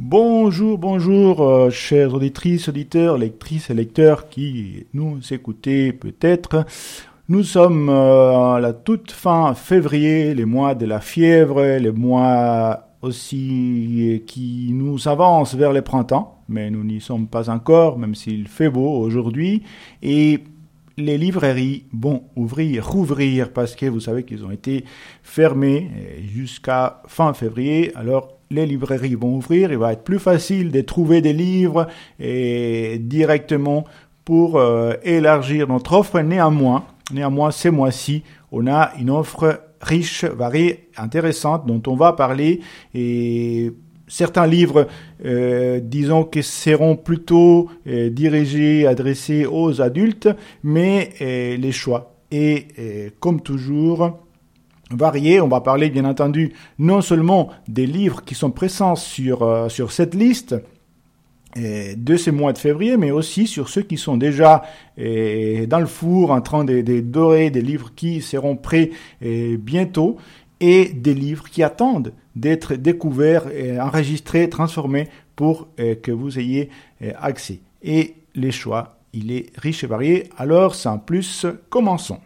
Bonjour, bonjour, euh, chères auditrices, auditeurs, lectrices et lecteurs qui nous écoutez peut-être. Nous sommes euh, à la toute fin février, les mois de la fièvre, les mois aussi qui nous avancent vers le printemps, mais nous n'y sommes pas encore, même s'il fait beau aujourd'hui. Et les librairies vont ouvrir, rouvrir, parce que vous savez qu'ils ont été fermés jusqu'à fin février. Alors les librairies vont ouvrir, il va être plus facile de trouver des livres et directement pour euh, élargir notre offre. Néanmoins, néanmoins, ces mois-ci, on a une offre riche, variée, intéressante dont on va parler et certains livres, euh, disons que seront plutôt euh, dirigés, adressés aux adultes, mais les choix. Et comme toujours, variés. On va parler bien entendu non seulement des livres qui sont présents sur, euh, sur cette liste euh, de ces mois de février, mais aussi sur ceux qui sont déjà euh, dans le four en train de, de, dorer, des livres qui seront prêts bientôt et des livres qui attendent d'être découverts, enregistrés, transformés pour que vous ayez accès. Et les choix, il est riche et varié. Alors, sans plus, commençons.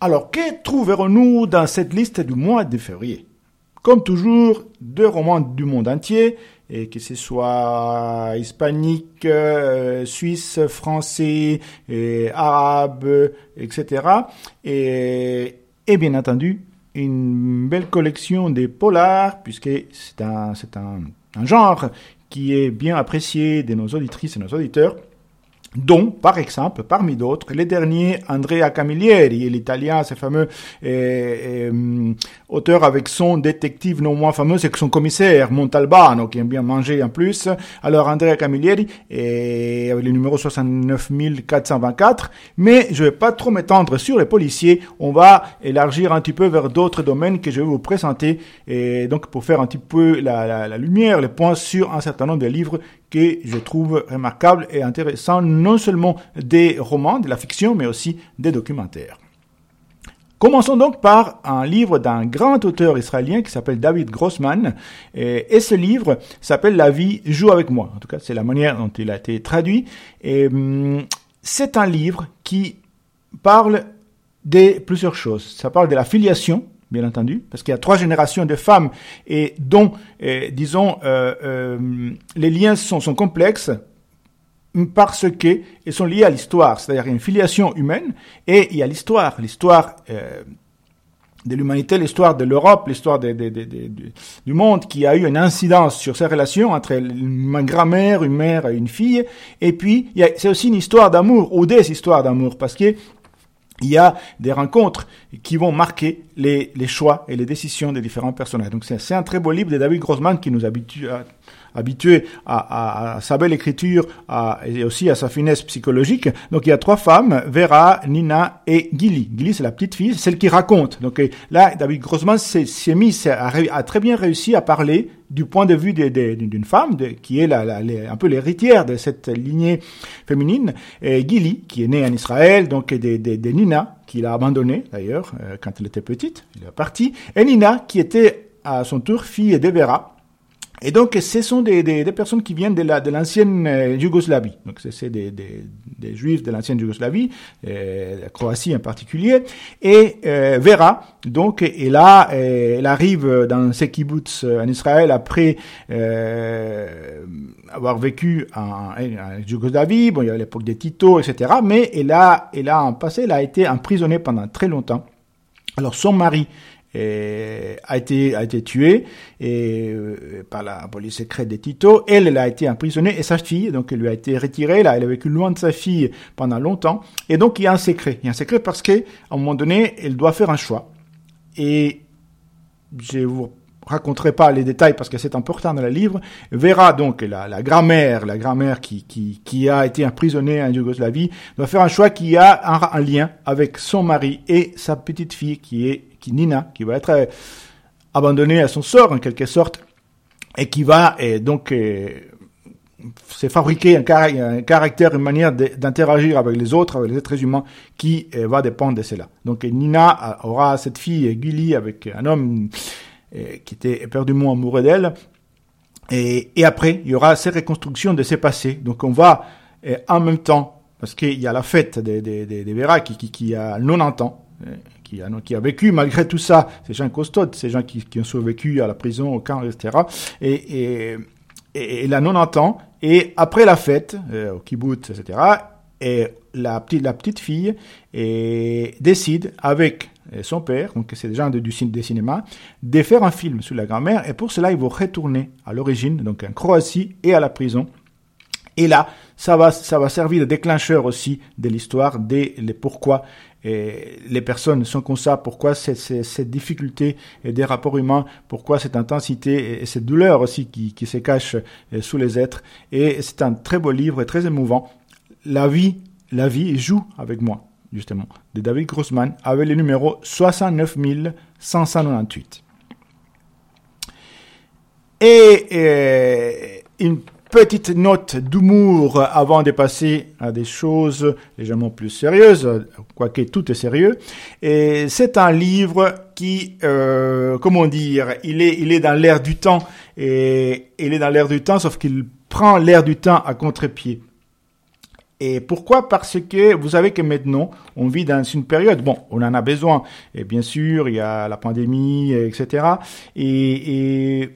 Alors, que trouverons-nous dans cette liste du mois de février? Comme toujours, deux romans du monde entier, et que ce soit hispanique, euh, suisse, français, arabe, etc. Et, bien entendu, une belle collection de polars, puisque c'est un, un genre qui est bien apprécié de nos auditrices et nos auditeurs dont, par exemple, parmi d'autres, les derniers, Andrea Camilleri, l'italien, ce fameux euh, euh, auteur avec son détective non moins fameux, c'est son commissaire, Montalbano, qui aime bien manger en plus. Alors, Andrea Camilleri, et, avec le numéro 69424, mais je vais pas trop m'étendre sur les policiers, on va élargir un petit peu vers d'autres domaines que je vais vous présenter, et donc pour faire un petit peu la, la, la lumière, les points sur un certain nombre de livres que je trouve remarquable et intéressant, non seulement des romans, de la fiction, mais aussi des documentaires. Commençons donc par un livre d'un grand auteur israélien qui s'appelle David Grossman. Et, ce livre s'appelle La vie joue avec moi. En tout cas, c'est la manière dont il a été traduit. Et hum, c'est un livre qui parle de plusieurs choses. Ça parle de la filiation, bien entendu, parce qu'il y a trois générations de femmes et dont, euh, disons, euh, euh, les liens sont, complexes parce que ils sont liés à l'histoire, c'est-à-dire une filiation humaine et il y a l'histoire, l'histoire de l'humanité, l'histoire de l'Europe, l'histoire du monde qui a eu une incidence sur ces relations entre une grand-mère, une mère et une fille. Et puis, c'est aussi une histoire d'amour, ou des histoires d'amour, parce que il y a des rencontres qui vont marquer les, les choix et les décisions des différents personnages. Donc c'est un très beau livre de David Grossman qui nous habitue à, habitué à, à, sa belle écriture à, et aussi à sa finesse psychologique. Donc il y a trois femmes, Vera, Nina et Gilly. Gilly, c'est la petite fille, celle qui raconte. Donc là, David Grossman s'est mis, a, très bien réussi à parler du point de vue d'une femme qui est un peu l'héritière de cette lignée féminine, et qui est née en Israël, donc de, de, Nina, qu'il a abandonné d'ailleurs euh, quand elle était petite, il est parti, et Nina, qui était à son tour fille de Vera, et donc, ce sont des, des, personnes qui viennent de la de l'ancienne euh, Yougoslavie. Donc, c'est des, des, juifs de l'ancienne Yougoslavie, euh, la Croatie en particulier. Et euh, Vera, donc, est là, euh, elle arrive dans ces kibbutz en Israël après avoir vécu en, en, Yougoslavie. Bon, il y a l'époque des Tito, etc. Mais elle a, elle a en passé, elle a été emprisonnée pendant très longtemps. Alors, son mari a été a été tuée et euh, par la police secrète de Tito. Elle, elle a été emprisonnée et sa fille, donc elle lui a été retirée. Elle a vécu loin de sa fille pendant longtemps. Et donc il y a un secret. Il y a un secret parce que à un moment donné, elle doit faire un choix. Et je vous raconterai pas les détails parce que c'est important dans le livre, verra donc la, la grand-mère, la grand-mère qui, qui, a été emprisonnée en Yougoslavie, doit faire un choix qui a un lien avec son mari et sa petite fille qui est qui Nina, qui va être euh, abandonnée à son sort en quelque sorte, et qui va euh, donc euh, se fabriquer un, caractère, une manière d'interagir avec les autres, avec les êtres humains, qui va dépendre de cela. Donc Nina aura cette fille, Gulli, avec un homme qui était éperdument amoureux d'elle, Et, et après, il y aura ces reconstructions de ces passés. Donc on va en même temps, parce qu'il y a la fête des, des Vera qui, qui, qui a 90 ans, qui a, qui a vécu malgré tout ça, ces gens costauds, ces gens qui, ont survécu à la prison, au camp, etc. Et, et, et, il a 90 ans, et après la fête, euh, au kibbutz, etc., et la petite, la fille et décide avec son père, donc c'est des gens du, des cinéma, de faire un film sur la grand-mère, et pour cela, ils vont retourner à l'origine, donc en Croatie et à la prison. Et là, ça va, servir de déclencheur aussi de l'histoire, des pourquoi et les personnes sont comme ça, pourquoi cette, difficulté des rapports humains, pourquoi cette intensité et cette douleur aussi qui, se cache sous les êtres. Et c'est un très beau livre et très émouvant. La vie, la vie joue avec moi, justement, de David Grossman, avec le numéro 69 198. Et, et une petite note d'humour avant de passer à des choses légèrement plus sérieuses, quoique tout est sérieux. Et c'est un livre qui, euh, comment dire, il est, il est dans l'air du temps et il est dans l'air du temps, sauf qu'il prend l'air du temps à contre-pied. Et pourquoi? Parce que vous savez que maintenant, on vit dans une période, bon, on en a besoin, et bien sûr, il y a la pandémie, etc. Et, et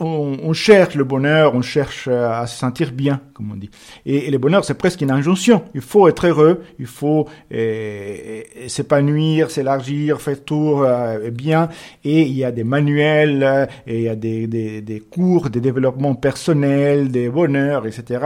on, on, cherche le bonheur, on cherche à se sentir bien, comme on dit. Et, le bonheur, c'est presque une injonction. Il faut être heureux, il faut euh, s'épanouir, s'élargir, faire tour euh, bien. Et il y a des manuels, euh, et il y a des, des, des, cours de développement personnel, des bonheurs, etc.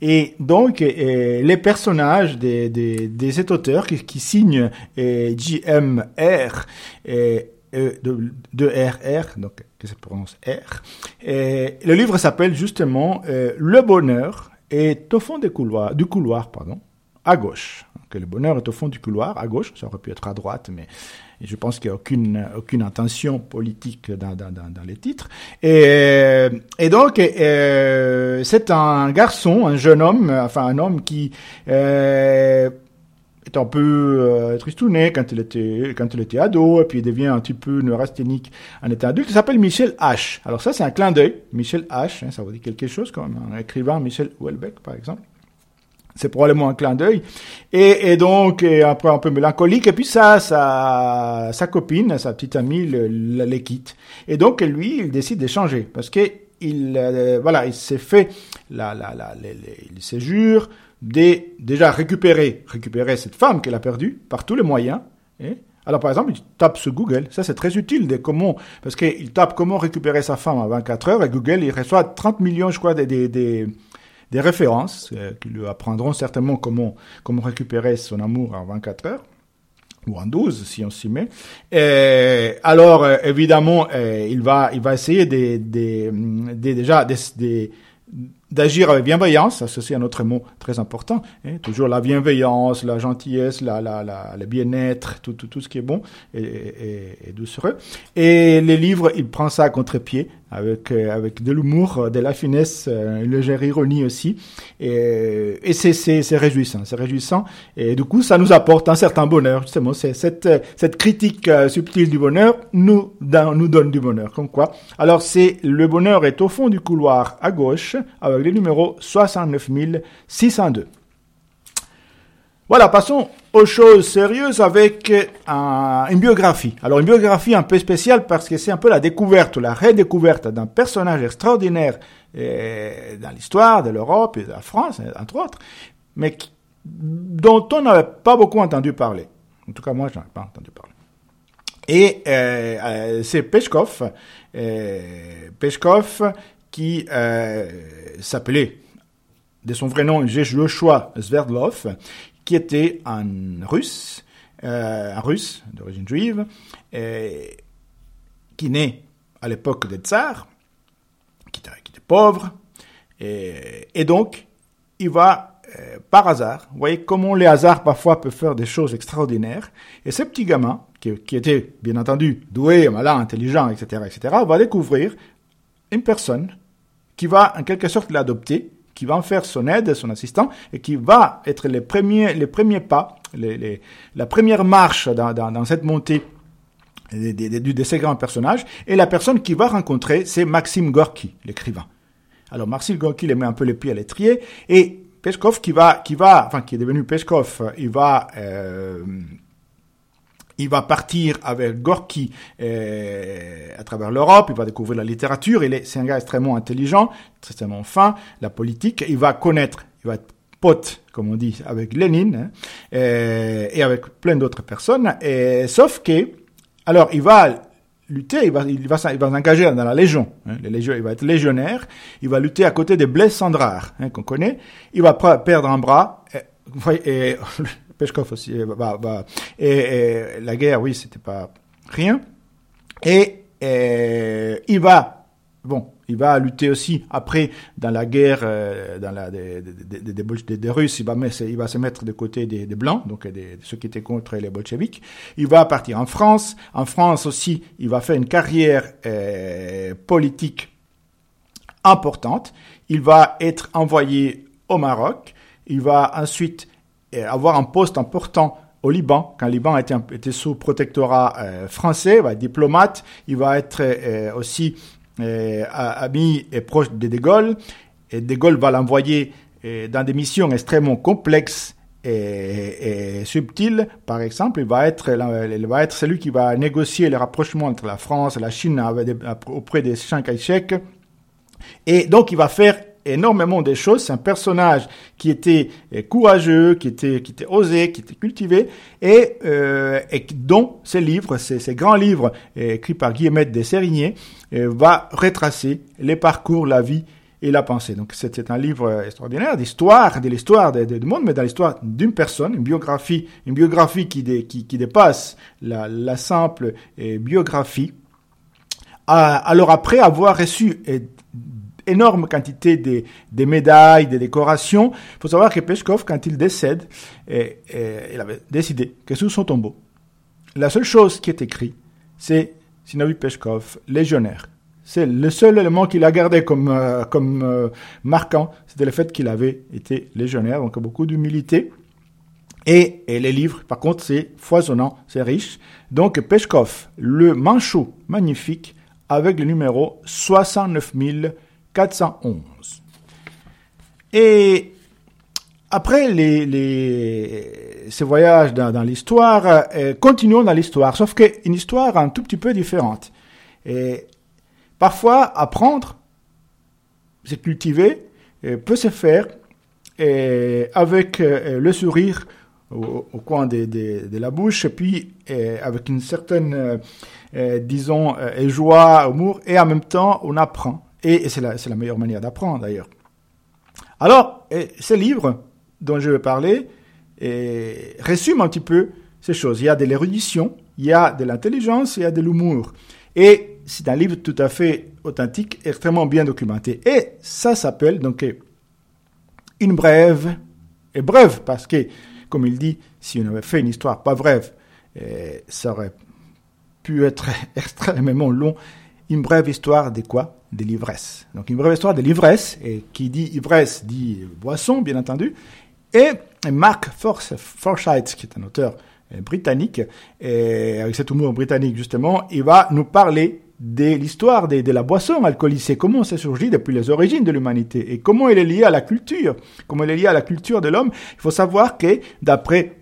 Et donc, les personnages des, des, cet auteur qui, qui signent JMR, euh, de, de RR, donc qui se prononce R. Et le livre s'appelle justement euh, Le bonheur est au fond des couloirs, du couloir, pardon, à gauche. Que le bonheur est au fond du couloir, à gauche, ça aurait pu être à droite, mais je pense qu'il n'y a aucune, aucune intention politique dans, dans, dans, dans les titres. Et, et donc, euh, c'est un garçon, un jeune homme, enfin un homme qui euh, est un peu euh, tristouné quand il était quand il était ado et puis il devient un petit peu neurasthénique en étant adulte. Il s'appelle Michel H. Alors ça c'est un clin d'œil. Michel H. Hein, ça vous dit quelque chose même. Un écrivain Michel Houellebecq par exemple. C'est probablement un clin d'œil. Et, donc, après un peu mélancolique. Et puis ça, sa, sa copine, sa petite amie, le, quitte. Et donc, lui, il décide de changer. Parce que il, euh, voilà, il s'est fait la, la, la, les, les, de déjà récupérer, récupérer cette femme qu'elle a perdue par tous les moyens. Et alors, par exemple, il tape sur Google. Ça, c'est très utile de comment, parce qu'il tape comment récupérer sa femme en 24 heures et Google, il reçoit 30 millions, je crois, des, des, des, des références euh, qui lui apprendront certainement comment, comment récupérer son amour en 24 heures ou en 12 si on s'y met. Et alors euh, évidemment, euh, il va il va essayer de, de, de déjà de, d'agir avec bienveillance, c'est un autre mot très important, hein, toujours la bienveillance, la gentillesse, la, la, la, le bien-être, tout, tout, tout ce qui est bon et, et, et doucereux. Et les livres, il prend ça à contre-pied, avec, euh, avec de l'humour, de la finesse, euh, une légère ironie aussi. Et, et c'est, réjouissant, c'est réjouissant. Et du coup, ça nous apporte un certain bonheur, justement. Cette, cette critique euh, subtile du bonheur nous, nous donne du bonheur. Comme quoi. Alors, c'est le bonheur est au fond du couloir à gauche, avec le numéro 69602. Voilà, passons aux choses sérieuses avec un, une biographie. Alors une biographie un peu spéciale parce que c'est un peu la découverte, la redécouverte d'un personnage extraordinaire euh, dans l'histoire de l'Europe et de la France, entre autres, mais dont on n'avait pas beaucoup entendu parler. En tout cas, moi, je n'en ai pas entendu parler. Et euh, euh, c'est Peshkov, euh, qui euh, s'appelait de son vrai nom Joshua Sverdlov, qui était un russe, euh, un russe d'origine juive, qui naît à l'époque des tsars, qui était, pauvre, et, et, donc il va euh, par hasard, vous voyez comment les hasards parfois peuvent faire des choses extraordinaires, et ce petit gamin, qui, qui était bien entendu doué, malin, intelligent, etc., etc., va découvrir une personne qui va en quelque sorte l'adopter, qui va en faire son aide, son assistant, et qui va être les premiers, les premiers pas, les, les, la première marche dans, dans, dans cette montée de, de, de, de, ces grands personnages. Et la personne qui va rencontrer, c'est Maxime Gorky, l'écrivain. Alors Marcel Gorky les met un peu les pieds à l'étrier et Peskov qui va, qui va, enfin qui est devenu Peskov, il va euh, il va partir avec Gorky euh, à travers l'Europe, il va découvrir la littérature, il est, c'est un gars extrêmement intelligent, extrêmement fin, la politique, il va connaître, il va être pote, comme on dit, avec Lénine hein, et avec plein d'autres personnes, sauf que, alors il va lutter, il va, il va, il va s'engager dans la Légion, hein, les légions, il va être légionnaire, il va lutter à côté de Blaise Sandrard, hein, qu'on connaît, il va perdre un bras, et, et Peshkov aussi, euh, et, la guerre, oui, c'était pas rien. Et, il va, bon, il va lutter aussi après dans la guerre, euh, dans la des, des, des, des, Russes, il va, il va se mettre de côté des, blancs, donc des, ceux qui étaient contre les bolcheviks. Il va partir en France. En France aussi, il va faire une carrière euh, politique importante. Il va être envoyé au Maroc. Il va ensuite avoir un poste important au Liban, quand le Liban était, était sous protectorat euh, français, va être diplomate, il va être euh, aussi euh, ami et proche de De Gaulle, De Gaulle va l'envoyer dans des missions extrêmement complexes et, subtiles. Par exemple, il va être, il va être celui qui va négocier les rapprochements entre la France et la Chine auprès des Chiang Kai-shek. Et donc, il va faire énormément de choses. C'est un personnage qui était euh, courageux, qui était, qui était osé, qui était cultivé, et, euh, dont ces livres, ces, ces grands livres euh, écrits par Guillemette de Sérigné, euh, va retracer les parcours, la vie et la pensée. Donc c'est un livre extraordinaire d'histoire, de l'histoire du monde, mais dans l'histoire d'une personne, une biographie, une biographie qui, qui, qui dépasse la, la simple biographie. Alors après avoir reçu énorme quantité de, de, médailles, de décorations. Il faut savoir que Peshkov, quand il décède, et, il avait décidé que sur son tombeau, la seule chose qui est écrite, c'est Sinovi Peshkov, légionnaire. C'est le seul élément qu'il a gardé comme, euh, comme euh, marquant, c'était le fait qu'il avait été légionnaire, donc beaucoup d'humilité. Et, et, les livres, par contre, c'est foisonnant, c'est riche. Donc Peshkov, le manchot magnifique, avec le numéro 69 411. Et après les, les, ces voyages dans, l'histoire, euh, continuons dans l'histoire, sauf qu'une histoire un tout petit peu différente. Et parfois, apprendre, se cultiver, euh, peut se faire et avec euh, le sourire au, coin de, de, de, la bouche, et puis avec une certaine, disons, joie, humour, et en même temps, on apprend. Et c'est la, meilleure manière d'apprendre d'ailleurs. Alors, ce livre dont je vais parler et, résume un petit peu ces choses. Il y a de l'érudition, il y a de l'intelligence, il y a de l'humour. Et c'est un livre tout à fait authentique, extrêmement bien documenté. Et ça s'appelle donc une brève, et brève parce que, comme il dit, si on avait fait une histoire pas brève, ça aurait pu être extrêmement long. Une brève histoire de quoi? De l'ivresse. Donc une brève histoire de l'ivresse, et qui dit ivresse dit boisson, bien entendu. Et Mark Forsyth, qui est un auteur euh, britannique, et avec cet humour britannique justement, il va nous parler de l'histoire de, de, la boisson alcoolisée, comment ça surgit depuis les origines de l'humanité et comment elle est liée à la culture, comment elle est liée à la culture de l'homme. Il faut savoir que d'après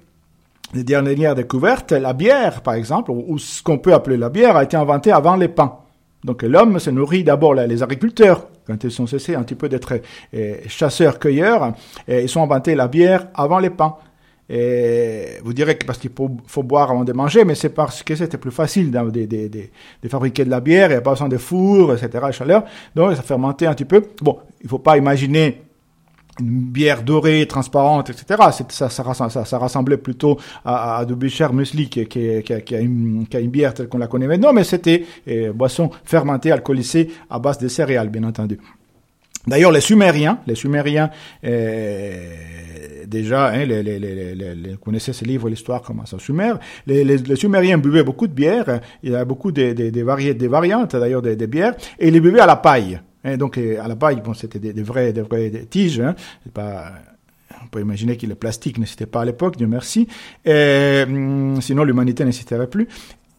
les dernières découvertes, la bière, par exemple, ou ce qu'on peut appeler la bière, a été inventée avant les pains. Donc l'homme se nourrit d'abord les agriculteurs quand ils sont cessés un petit peu d'être euh, chasseurs-cueilleurs, ils sont inventés la bière avant les pains. Et vous direz que parce qu'il faut, boire avant de manger, mais c'est parce que c'était plus facile de, de, fabriquer de la bière, il n'y a pas besoin de four, etc., chaleur. Donc ça fermentait un petit peu. Bon, il faut pas imaginer une bière dorée, transparente, etc. Ça, ça, ça, ressemblait plutôt à, à de Musli qui, une, bière telle qu'on la connaît maintenant, mais c'était boisson fermentée, alcoolisée à base de céréales, bien entendu. D'ailleurs, les Sumériens, les Sumériens, euh, déjà, hein, les, les, les, les, connaissez ce livre, l'histoire commence en Sumer. Les, Sumériens buvaient beaucoup de bière. Il y a beaucoup de, de, de, variantes, d'ailleurs, des de bières, et ils les buvaient à la paille. Et donc, à la base, bon, c'était des, des, vrais, des vraies tiges. Hein. Pas, on peut imaginer que le plastique n'existait pas à l'époque, Dieu merci. Et, hum, sinon, l'humanité n'existerait plus.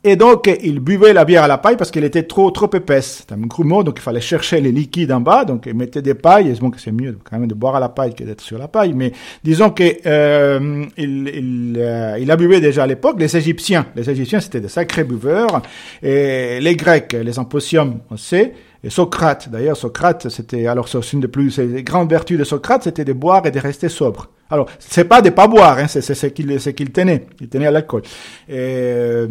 Et donc, il buvait la bière à la paille parce qu'elle était trop, trop épaisse. C'est un grumeau, donc il fallait chercher les liquides en bas. Donc, il mettait des pailles. Et bon, c'est mieux quand même de boire à la paille que d'être sur la paille. Mais disons que euh, il, il, euh, il a buvé déjà à l'époque. Les Égyptiens, les Égyptiens, c'était des sacrés buveurs. Et les Grecs, les imposiums, on sait. Et Socrate, d'ailleurs, Socrate, c'était alors c'est une des plus grandes vertus de Socrate, c'était de boire et de rester sobre. Alors, c'est pas de pas boire, hein, c'est ce qu'il qu'il tenait, il tenait à l'alcool. Et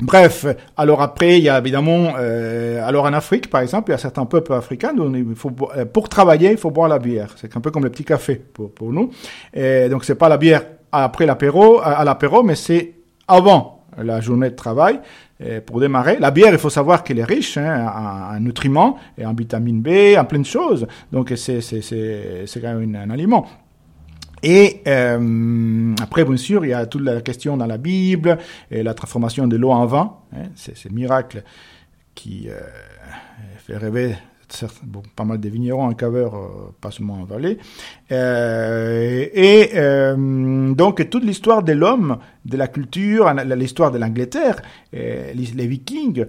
Bref, alors après, il y a évidemment, euh, alors en Afrique, par exemple, il y a certains peuples africains euh, pour travailler, il faut boire la bière. C'est un peu comme le petit café pour, pour nous. Et donc, c'est pas la bière après l'apéro, à, l'apéro, mais c'est avant la journée de travail et pour démarrer. La bière, il faut savoir qu'elle est riche hein, en, en, nutriments et en vitamine B, en plein de choses. Donc, c'est quand même un aliment. Et euh, après, bien sûr, il y a toute la question dans la Bible, et la transformation de l'eau en vin, hein, c'est ce miracle qui euh, fait rêver bon, pas mal de vignerons en caveur, euh, pas seulement en vallée. Euh, et euh, donc toute l'histoire de l'homme, de la culture, l'histoire de l'Angleterre, les, Vikings,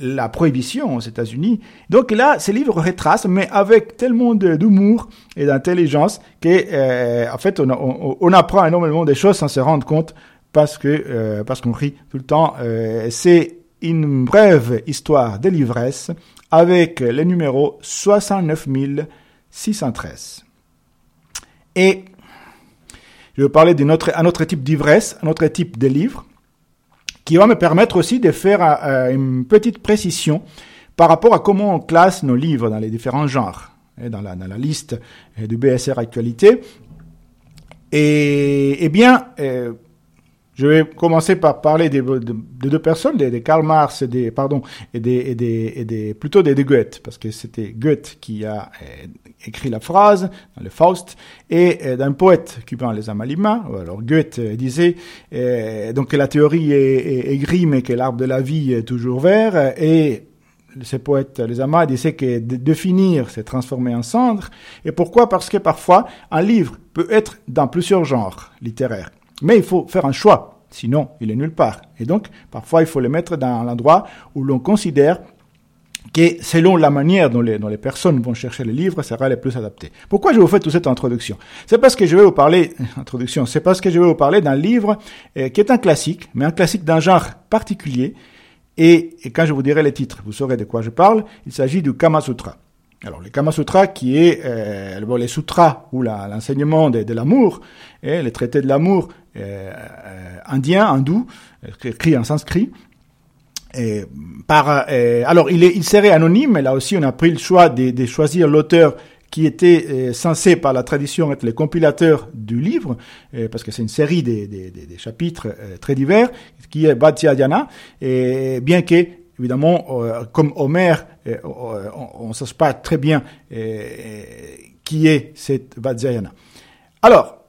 la prohibition aux États-Unis. Donc là, ce livre retrace, mais avec tellement d'humour et d'intelligence que, en fait, on, on, apprend énormément des choses sans se rendre compte parce que parce qu'on rit tout le temps. c'est une brève histoire de l'ivresse avec le numéro 69613. Et je vais parler d'un autre, autre type d'ivresse, un autre type de livre, qui va me permettre aussi de faire euh, une petite précision par rapport à comment on classe nos livres dans les différents genres, hein, dans la, dans la liste euh, du BSR Actualité. Et, eh bien, euh, je vais commencer par parler de, deux personnes, de, Karl Marx et des, pardon, et des, et des, et des plutôt des, Goethe, parce que c'était Goethe qui a euh, écrit la phrase dans le Faust, et euh, d'un poète parle les Amalima. Alors Goethe euh, disait donc que la théorie est, est, gris, mais que l'arbre de la vie est toujours vert, et ces poètes, les amas, disaient que définir, c'est transformer en cendre. Et pourquoi? Parce que parfois, un livre peut être dans plusieurs genres littéraires. Mais il faut faire un choix, sinon il est nulle part. Et donc, parfois, il faut le mettre dans l'endroit où l'on considère que selon la manière dont les, personnes vont chercher le livre, sera le plus adapté. Pourquoi je vous fais toute cette introduction? C'est parce que je vais vous parler, introduction, c'est parce que je vais vous parler d'un livre euh, qui est un classique, mais un classique d'un genre particulier. Et, quand je vous dirai les titres, vous saurez de quoi je parle. Il s'agit du Kama Sutra. Alors, le Kama Sutra, qui est euh, bon, les sutras ou l'enseignement de, l'amour, les traités de l'amour indien, hindou, écrit en sanskrit. Euh, alors, il, est, il serait anonyme, mais là aussi, on a pris le choix de, choisir l'auteur qui était censé par la tradition être le compilateur du livre, parce que c'est une série des de, de, chapitres très divers, qui est Bhatyayana, et bien que évidemment, euh, comme Homer, euh, on ne sait pas très bien euh, qui est cette Vajrayana. Alors,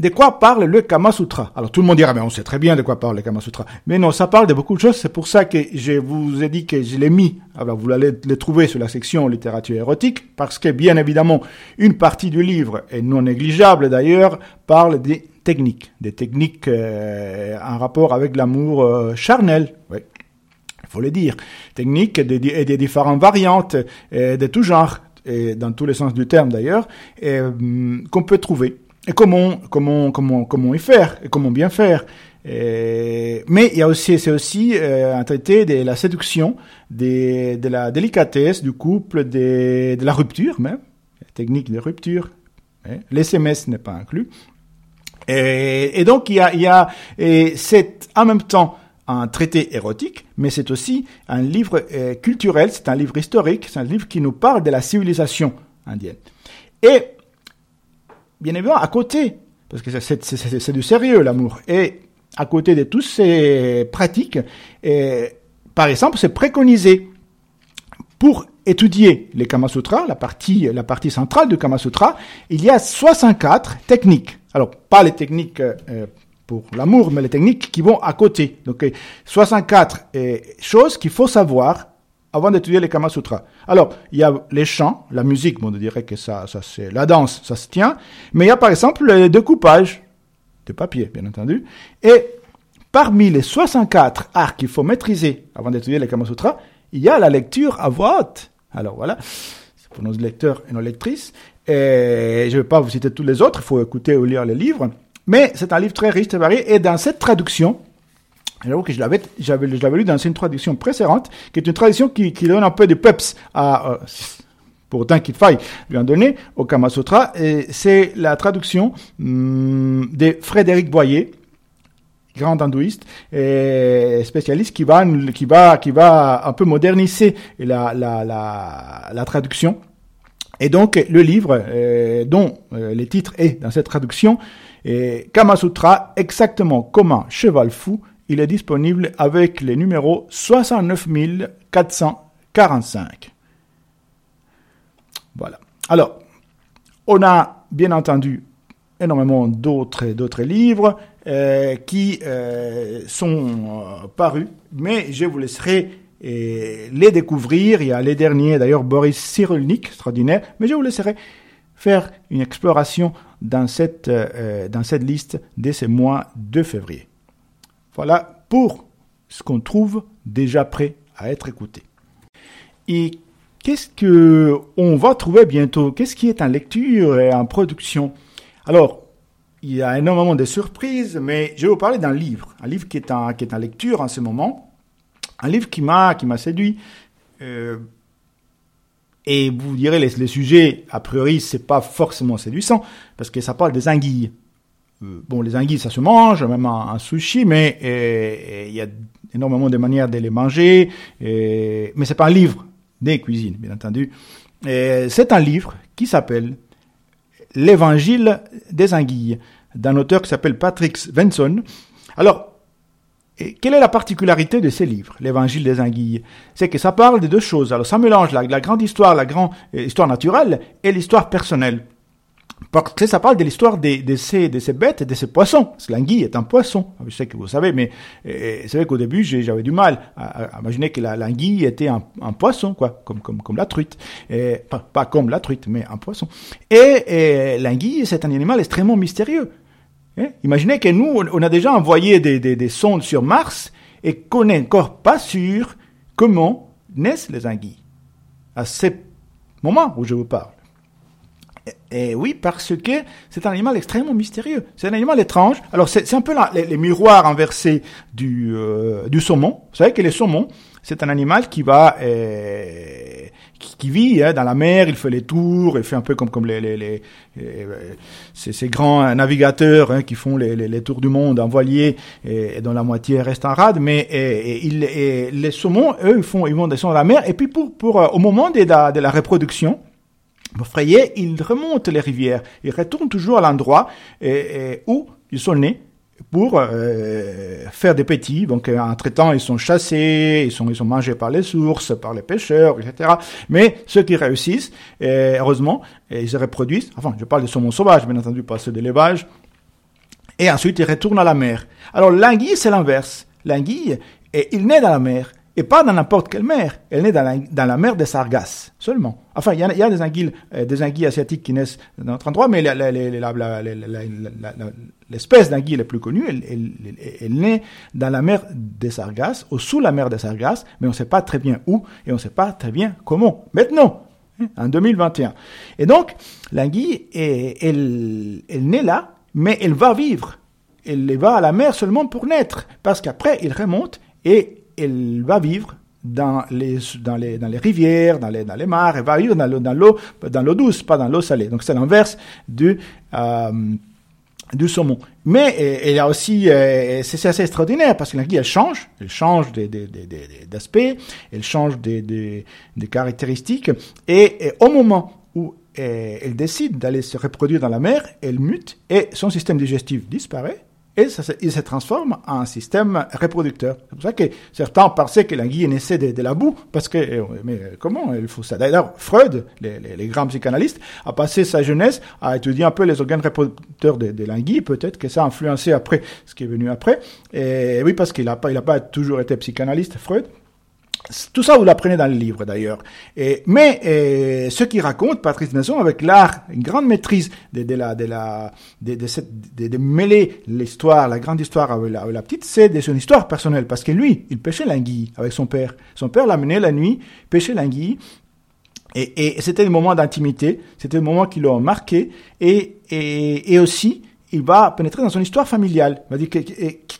de quoi parle le Kama Sutra? Alors tout le monde dira, mais on sait très bien de quoi parle le Kama Sutra. Mais non, ça parle de beaucoup de choses. C'est pour ça que je vous ai dit que je l'ai mis. Alors vous allez le trouver sur la section littérature érotique, parce que bien évidemment, une partie du livre, et non négligeable d'ailleurs, parle des techniques, des techniques en rapport avec l'amour charnel. Oui, il faut le dire, techniques et des, différentes variantes de tout genre, et dans tous les sens du terme d'ailleurs, hum, qu'on peut trouver. Et comment, comment, comment, comment y faire, et comment bien faire. mais il y a aussi, c'est aussi euh, un traité de la séduction, de, de la délicatesse du couple, de, de la rupture même, technique de rupture. Hein. L'SMS n'est pas inclus. Et, et, donc il y a, il y a et c'est en même temps un traité érotique, mais c'est aussi un livre euh, culturel, c'est un livre historique, c'est un livre qui nous parle de la civilisation indienne. Et, bien évidemment, à côté, parce que c'est du sérieux l'amour, et à côté de toutes ces pratiques, par exemple, c'est préconisé pour étudier les Kama Sutras, la partie, centrale du Kama Sutra, il y a 64 techniques. Alors, pas les techniques euh, pour l'amour, mais les techniques qui vont à côté. Donc, 64 euh, choses qu'il faut savoir avant d'étudier les Kama Sutras. Alors, il y a les chants, la musique, on dirait que ça, ça c'est la danse, ça se tient. Mais il y a par exemple le découpage de papier, bien entendu. Et Parmi les 64 arts qu'il faut maîtriser avant d'étudier les Kama Sutra, il y a la lecture à voix haute. Alors voilà, c'est pour nos lecteurs et nos lectrices. Et je ne vais pas vous citer tous les autres, il faut écouter ou lire les livres. Mais c'est un livre très riche, très varié. Et dans cette traduction, J'avoue que je l'avais, lu dans une traduction précédente, qui est une traduction qui, donne un peu de peps à, euh, pour autant qu'il faille lui en donner au Kama Sutra, c'est la traduction hum, de Frédéric Boyer, grand hindouiste et spécialiste qui va, qui va, qui va un peu moderniser la traduction. Et donc, le livre, euh, dont euh, le titre est dans cette traduction, est Kama Sutra, exactement comme un cheval fou il est disponible avec les numéros 69 445. Voilà. Alors, on a bien entendu énormément d'autres livres euh, qui euh, sont euh, parus, mais je vous laisserai les découvrir. Il y a les derniers, d'ailleurs Boris Cyrulnik, extraordinaire, mais je vous laisserai faire une exploration dans cette, dans cette liste de ce mois de février. Voilà pour ce qu'on trouve déjà prêt à être écouté. Et qu'est-ce que on va trouver bientôt? Qu'est-ce qui est en lecture et en production? Alors, il y a énormément de surprises, mais je vais vous parler d'un livre, un livre qui est en, lecture en ce moment, un livre qui m'a séduit. Euh, et vous direz les, les sujets a priori c'est pas forcément séduisant parce que ça parle des anguilles. Euh, bon, les anguilles, ça se mange, même un, sushi, mais il y a énormément de manières de les manger. Et, mais c'est pas un livre des cuisines, bien entendu. C'est un livre qui s'appelle L'Évangile des anguilles, d'un auteur qui s'appelle Patrick Svensson. Alors, quelle est la particularité de ces livres, l'Évangile des anguilles? C'est que ça parle de deux choses. Alors, ça mélange la, la grande histoire, la grande euh, histoire naturelle et l'histoire personnelle. Parce que ça parle de l'histoire de, ces, bêtes et de ces poissons. Parce que l'anguille est un poisson. Je sais que vous savez, mais c'est vrai qu'au début, j'avais du mal à, imaginer que l'anguille était un, poisson, quoi, comme, la truite. Pas, comme la truite, mais un poisson. Et, et l'anguille, c'est un animal extrêmement mystérieux. Hein? Imaginez que nous, on a déjà envoyé des, des sondes sur Mars et qu'on n'est encore pas sûr comment naissent les anguilles. À ce moment où je vous parle. Et oui, parce que c'est un animal extrêmement mystérieux. C'est un animal étrange. Alors c'est un peu les, miroirs inversés du, euh, du saumon. Vous savez que le saumon, c'est un animal qui va euh, qui, vit hein, dans la mer, il fait les tours, il fait un peu comme comme les, les, les, euh, ces, grands navigateurs hein, qui font les, tours du monde en voilier et, dont la moitié reste en rade. Mais les saumons, eux, ils font ils vont descendre la mer et puis pour pour au moment de la reproduction Frayé, ils remontent les rivières, ils retournent toujours à l'endroit où ils sont nés pour euh, faire des petits. Donc, euh, entre-temps, ils sont chassés, ils sont, mangés par les sources, par les pêcheurs, etc. Mais ceux qui réussissent, heureusement, ils se reproduisent. Enfin, je parle des saumons sauvages, bien entendu, pas ceux d'élevage. Et ensuite, ils retournent à la mer. Alors, l'anguille, c'est l'inverse. L'anguille, il naît dans la mer. Et pas dans n'importe quelle mer. Elle naît dans la, mer des Sargasses seulement. Enfin, il y a, des, anguilles, euh, des anguilles asiatiques qui naissent dans notre endroit, mais l'espèce d'anguille la plus connue, elle, naît dans la mer des Sargasses, ou sous la mer des Sargasses, mais on ne sait pas très bien où et on ne sait pas très bien comment. Maintenant, hein, en 2021. Et donc, l'anguille, elle naît là, mais elle va vivre. Elle va à la mer seulement pour naître, parce qu'après, il remonte et elle va vivre dans les, dans les, dans les rivières, dans les, dans les mares, elle va vivre dans l'eau, dans l'eau, dans l'eau douce, pas dans l'eau salée. Donc c'est l'inverse du, euh, du saumon. Mais y a aussi, euh, c'est assez extraordinaire parce que l'anguille, elle change, elle change d'aspect, elle change des, des, des caractéristiques, et, au moment où elle décide d'aller se reproduire dans la mer, elle mute et son système digestif disparaît et ça, il se transforme en système reproducteur. C'est pour ça que certains pensaient que l'anguille naissait de, de, la boue, parce que, euh, mais comment il faut ça D'ailleurs, Freud, les, grands psychanalystes, a passé sa jeunesse à étudier un peu les organes reproducteurs de, de l'anguille, peut-être que ça a influencé après ce qui est venu après. Et oui, parce qu'il n'a pas, pas toujours été psychanalyste, Freud. Tout ça, vous l'apprenez dans le livre d'ailleurs. Mais ce qu'il raconte, Patrice Nesson, avec l'art, une grande maîtrise de, de, la, de, la, de, de, cette, de, mêler l'histoire, la grande histoire avec la, petite, c'est de son histoire personnelle. Parce que lui, il pêchait l'anguille avec son père. Son père l'amenait la nuit, pêchait l'anguille. Et, et c'était un moment d'intimité, c'était un moment qui l'a marqué. Et, et aussi, il va pénétrer dans son histoire familiale. Il va dire que,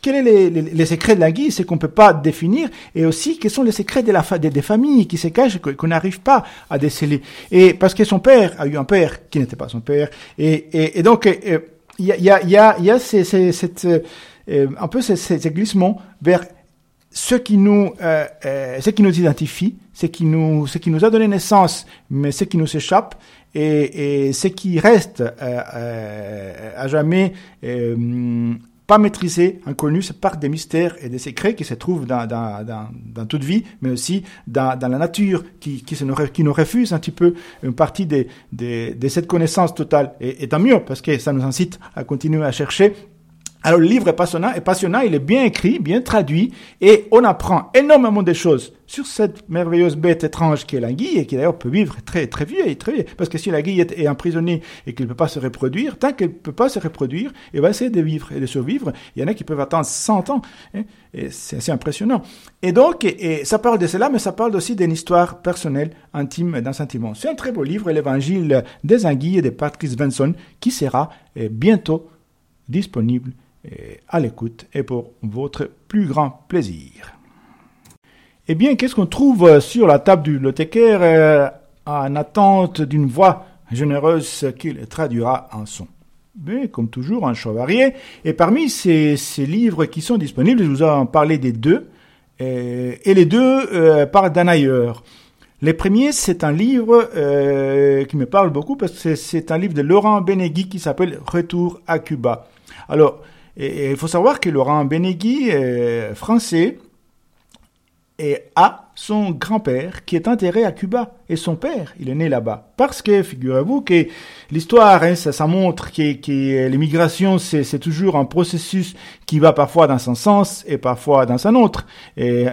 quels sont les, secrets de l'anguille, c'est qu'on peut pas définir, et aussi quels sont les secrets de la des, familles qui se cachent, qu'on n'arrive pas à déceler. Et parce que son père a eu un père qui n'était pas son père, et, et, donc il y a, y a, y a, y a ces, ces, cette, euh, un peu ces, ces glissements vers ce qui nous, euh, euh, ce qui nous identifie, ce qui nous, ce qui nous a donné naissance, mais ce qui nous échappe, et, et ce qui reste euh, euh, à jamais euh, pas maîtrisé, inconnu, c'est par des mystères et des secrets qui se trouvent dans, dans, dans, toute vie, mais aussi dans, dans la nature, qui, qui, se nous, qui nous refuse un petit peu une partie de, de, de cette connaissance totale. Et, et tant mieux, parce que ça nous incite à continuer à chercher alors le livre est passionnant, il est bien écrit, bien traduit, et on apprend énormément de choses sur cette merveilleuse bête étrange qui est l'anguille, et qui d'ailleurs peut vivre très très vieux, très vieux. Parce que si l'anguille est, emprisonnée et qu'elle ne peut pas se reproduire, tant qu'elle ne peut pas se reproduire, elle va essayer de vivre et de survivre. Il y en a qui peuvent attendre 100 ans, hein, et c'est assez impressionnant. Et donc, ça parle de cela, mais ça parle aussi d'une histoire personnelle, intime, d'un sentiment. C'est un très beau livre, l'évangile des anguilles de Patrice Benson, qui sera eh, bientôt disponible à l'écoute et pour votre plus grand plaisir. Eh bien, qu'est-ce qu'on trouve sur la table du bibliothécaire euh, en attente d'une voix généreuse qu'il traduira en son? Mais comme toujours, un choix varié. Et parmi ces, livres qui sont disponibles, je vous en parlé des deux, et, et les deux euh, parlent d'un ailleurs. Le premier, c'est un livre euh, qui me parle beaucoup parce que c'est un livre de Laurent Benegui qui s'appelle Retour à Cuba. Alors, et il faut savoir que Laurent Benegui est français et a son grand-père qui est enterré à Cuba. Et son père, il est né là-bas. Parce que, figurez-vous que l'histoire, hein, ça, ça, montre que, que l'immigration, c'est toujours un processus qui va parfois dans un sens et parfois dans un autre. Et,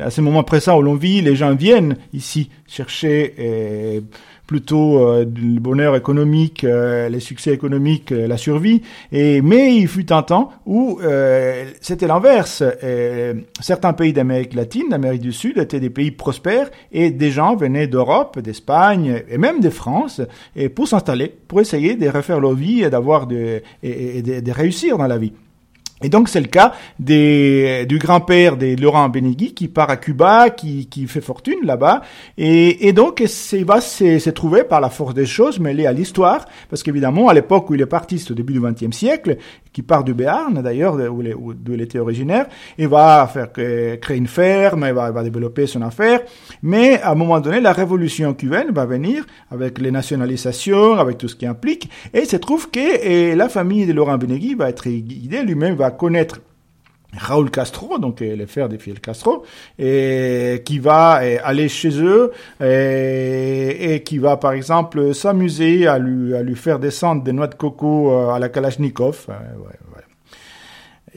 à ce moment présent où l'on vit, les gens viennent ici chercher... Et, plutôt euh, le bonheur économique, euh, les succès économiques, euh, la survie. Et mais il fut un temps où euh, c'était l'inverse. certains pays d'Amérique latine, d'Amérique du Sud, étaient des pays prospères et des gens venaient d'Europe, d'Espagne et même de France et pour s'installer, pour essayer de refaire leur vie et d'avoir de, et de réussir dans la vie. Et donc c'est le cas des, du grand-père de Laurent Benegui qui part à Cuba, qui, qui fait fortune là-bas, et, et donc il va se, trouver par la force des choses mêlé à l'histoire, parce qu'évidemment à l'époque où il est parti, c'est au début du XXe siècle, qui part du Béarn d'ailleurs, d'où il était originaire, il va faire créer une ferme, il va, développer son affaire, mais à un moment donné la révolution cubaine va venir avec les nationalisations, avec tout ce qui implique, et il se trouve que la famille de Laurent Benegui va être guidée, lui-même va connaître Raúl Castro, donc euh, le frère de Fidel Castro, et qui va euh, aller chez eux et, et qui va par exemple s'amuser à lui, faire descendre des noix de coco euh, à la Kalachnikov.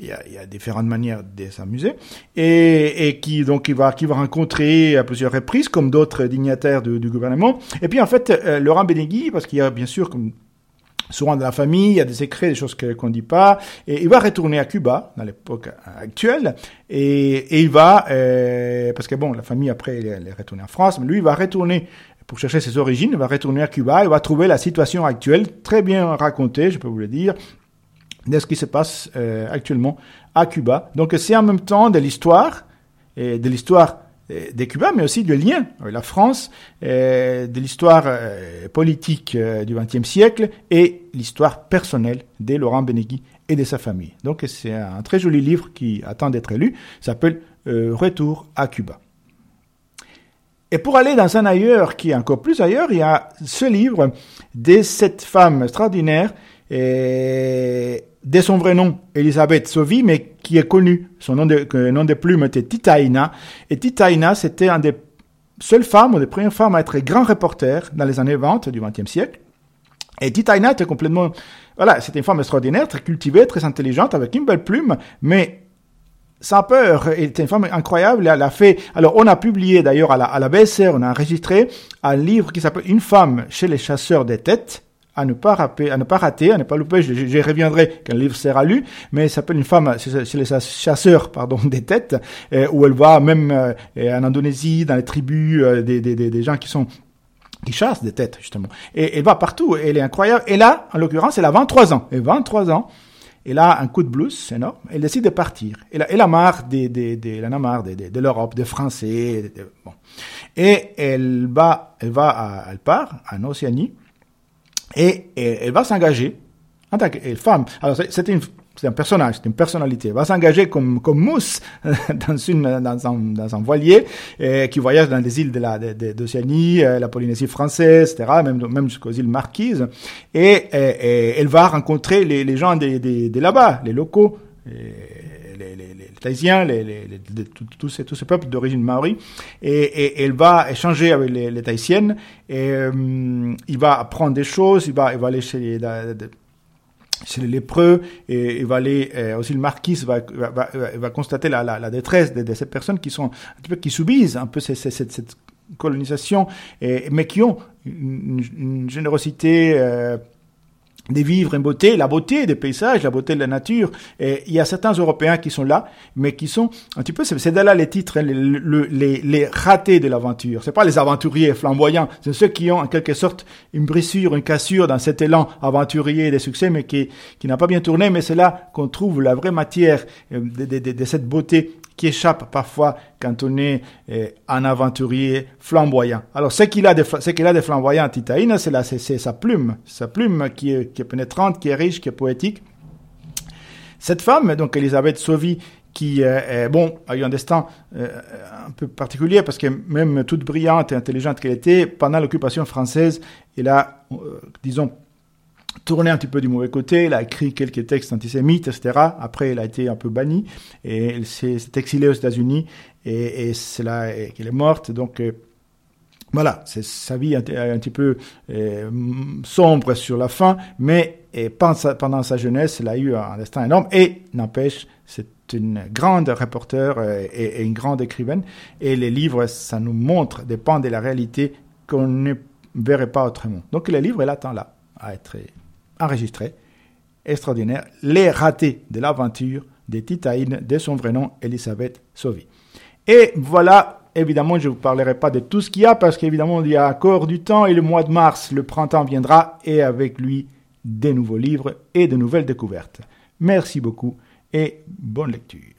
Il y, a, différentes manières de s'amuser. Et, et, qui donc il va qui va rencontrer à plusieurs reprises comme d'autres dignitaires du, du, gouvernement. Et puis en fait Laurent Benegui parce qu'il y a bien sûr comme souvent de la famille, il y a des secrets, des choses qu'on ne dit pas, et il va retourner à Cuba, dans l'époque actuelle, et, et, il va, euh, parce que bon, la famille après, elle, est retournée en France, mais lui, il va retourner pour chercher ses origines, il va retourner à Cuba, il va trouver la situation actuelle, très bien racontée, je peux vous le dire, de ce qui se passe euh, actuellement à Cuba. Donc c'est en même temps de l'histoire, et de l'histoire des Cubains, mais aussi du lien avec la France, euh, de l'histoire euh, politique euh, du XXe siècle et l'histoire personnelle de Laurent Benegui et de sa famille. Donc c'est un très joli livre qui attend d'être lu, s'appelle Retour à Cuba. Et pour aller dans un ailleurs qui est encore plus ailleurs, il y a ce livre de cette femme extraordinaire et de son vrai nom, Elisabeth Sauvy, mais qui est connue. Son nom de, nom de plume était Titaïna. Et Titaïna, c'était une des seules femmes, ou des premières femmes à être grand reporter dans les années 20 du XXe siècle. Et Titaïna était complètement, voilà, c'était une femme extraordinaire, très cultivée, très intelligente, avec une belle plume, mais sans peur. Elle était une femme incroyable. Elle a fait. Alors, on a publié d'ailleurs à la, à la BSR, on a enregistré un livre qui s'appelle Une femme chez les chasseurs des têtes à ne pas rater, à ne pas louper. Je, reviendrai quand le livre sera lu, mais il s'appelle une femme chez les chasseurs, pardon, des têtes, euh, où elle va même euh, en Indonésie, dans les tribus, euh, des, des, des, gens qui sont qui chassent des têtes justement. Et elle va partout. Elle est incroyable. Et là, en l'occurrence, elle a 23 ans. Et 23 ans. Elle a un coup de blues énorme. Elle décide de partir. Elle a, elle a marre des, des, des, elle de, l'Europe, des Français. bon. Et elle va, elle va, elle part en Océanie et, elle va s'engager en tant que femme. Alors c'est un personnage, c'est une personnalité. Elle va s'engager comme, comme mousse dans, une, dans, un, dans un voilier qui voyage dans les îles de la, d'Océanie, de, euh, la Polynésie française, etc., même, même jusqu'aux îles Marquises. Et, elle va rencontrer les, les gens de, de, là-bas, les locaux. Les, les, Tahitiens, tous ces, peuples d'origine maori, et, elle va échanger avec les, les euh, il va apprendre des choses, il va, il aller chez les, lépreux, et il va aller euh, aussi le marquis va, va, constater la, détresse de, ces personnes qui sont un petit peu qui subissent un peu cette, colonisation, mais qui ont une, une générosité euh, des vivres en beauté, la beauté des paysages, la beauté de la nature. Et il y a certains Européens qui sont là, mais qui sont un petit peu, c'est là les titres, les, les, les ratés de l'aventure. C'est pas les aventuriers flamboyants, c'est ceux qui ont en quelque sorte une brisure, une cassure dans cet élan aventurier des succès, mais qui, qui n'a pas bien tourné. Mais c'est là qu'on trouve la vraie matière euh, de, de, de, de cette beauté qui échappe parfois quand on est eh, un aventurier flamboyant. Alors, ce qu'il a de, ce qu'il a de flamboyant à Titaïna, c'est sa plume, sa plume qui est, pénétrante, qui est riche, qui est poétique. Cette femme, donc Elisabeth Sauvy, qui euh, bon a eu un destin euh, un peu particulier parce que même toute brillante et intelligente qu'elle était pendant l'occupation française, elle a, euh, disons, tourné un petit peu du mauvais côté, il a écrit quelques textes antisémites, etc. Après, il a été un peu banni et il s'est exilé aux États-Unis. Et, et c'est là qu'elle est morte. Donc euh, voilà, sa vie un, un petit peu euh, sombre sur la fin, mais pendant, sa, jeunesse, elle a eu un destin énorme. Et n'empêche, c'est une grande reporter euh, et, une grande écrivaine. Et les livres, ça nous montre des pans de la réalité qu'on ne verrait pas autrement. Donc le livre, il attend là à être enregistré. Extraordinaire. Les ratés de l'aventure des Titaïnes de son vrai nom, Elisabeth Sauvy. Et voilà, évidemment, je ne vous parlerai pas de tout ce qu'il y a parce qu'évidemment, il y a encore du temps et le mois de mars, le printemps viendra et avec lui, des nouveaux livres et de nouvelles découvertes. Merci beaucoup et bonne lecture.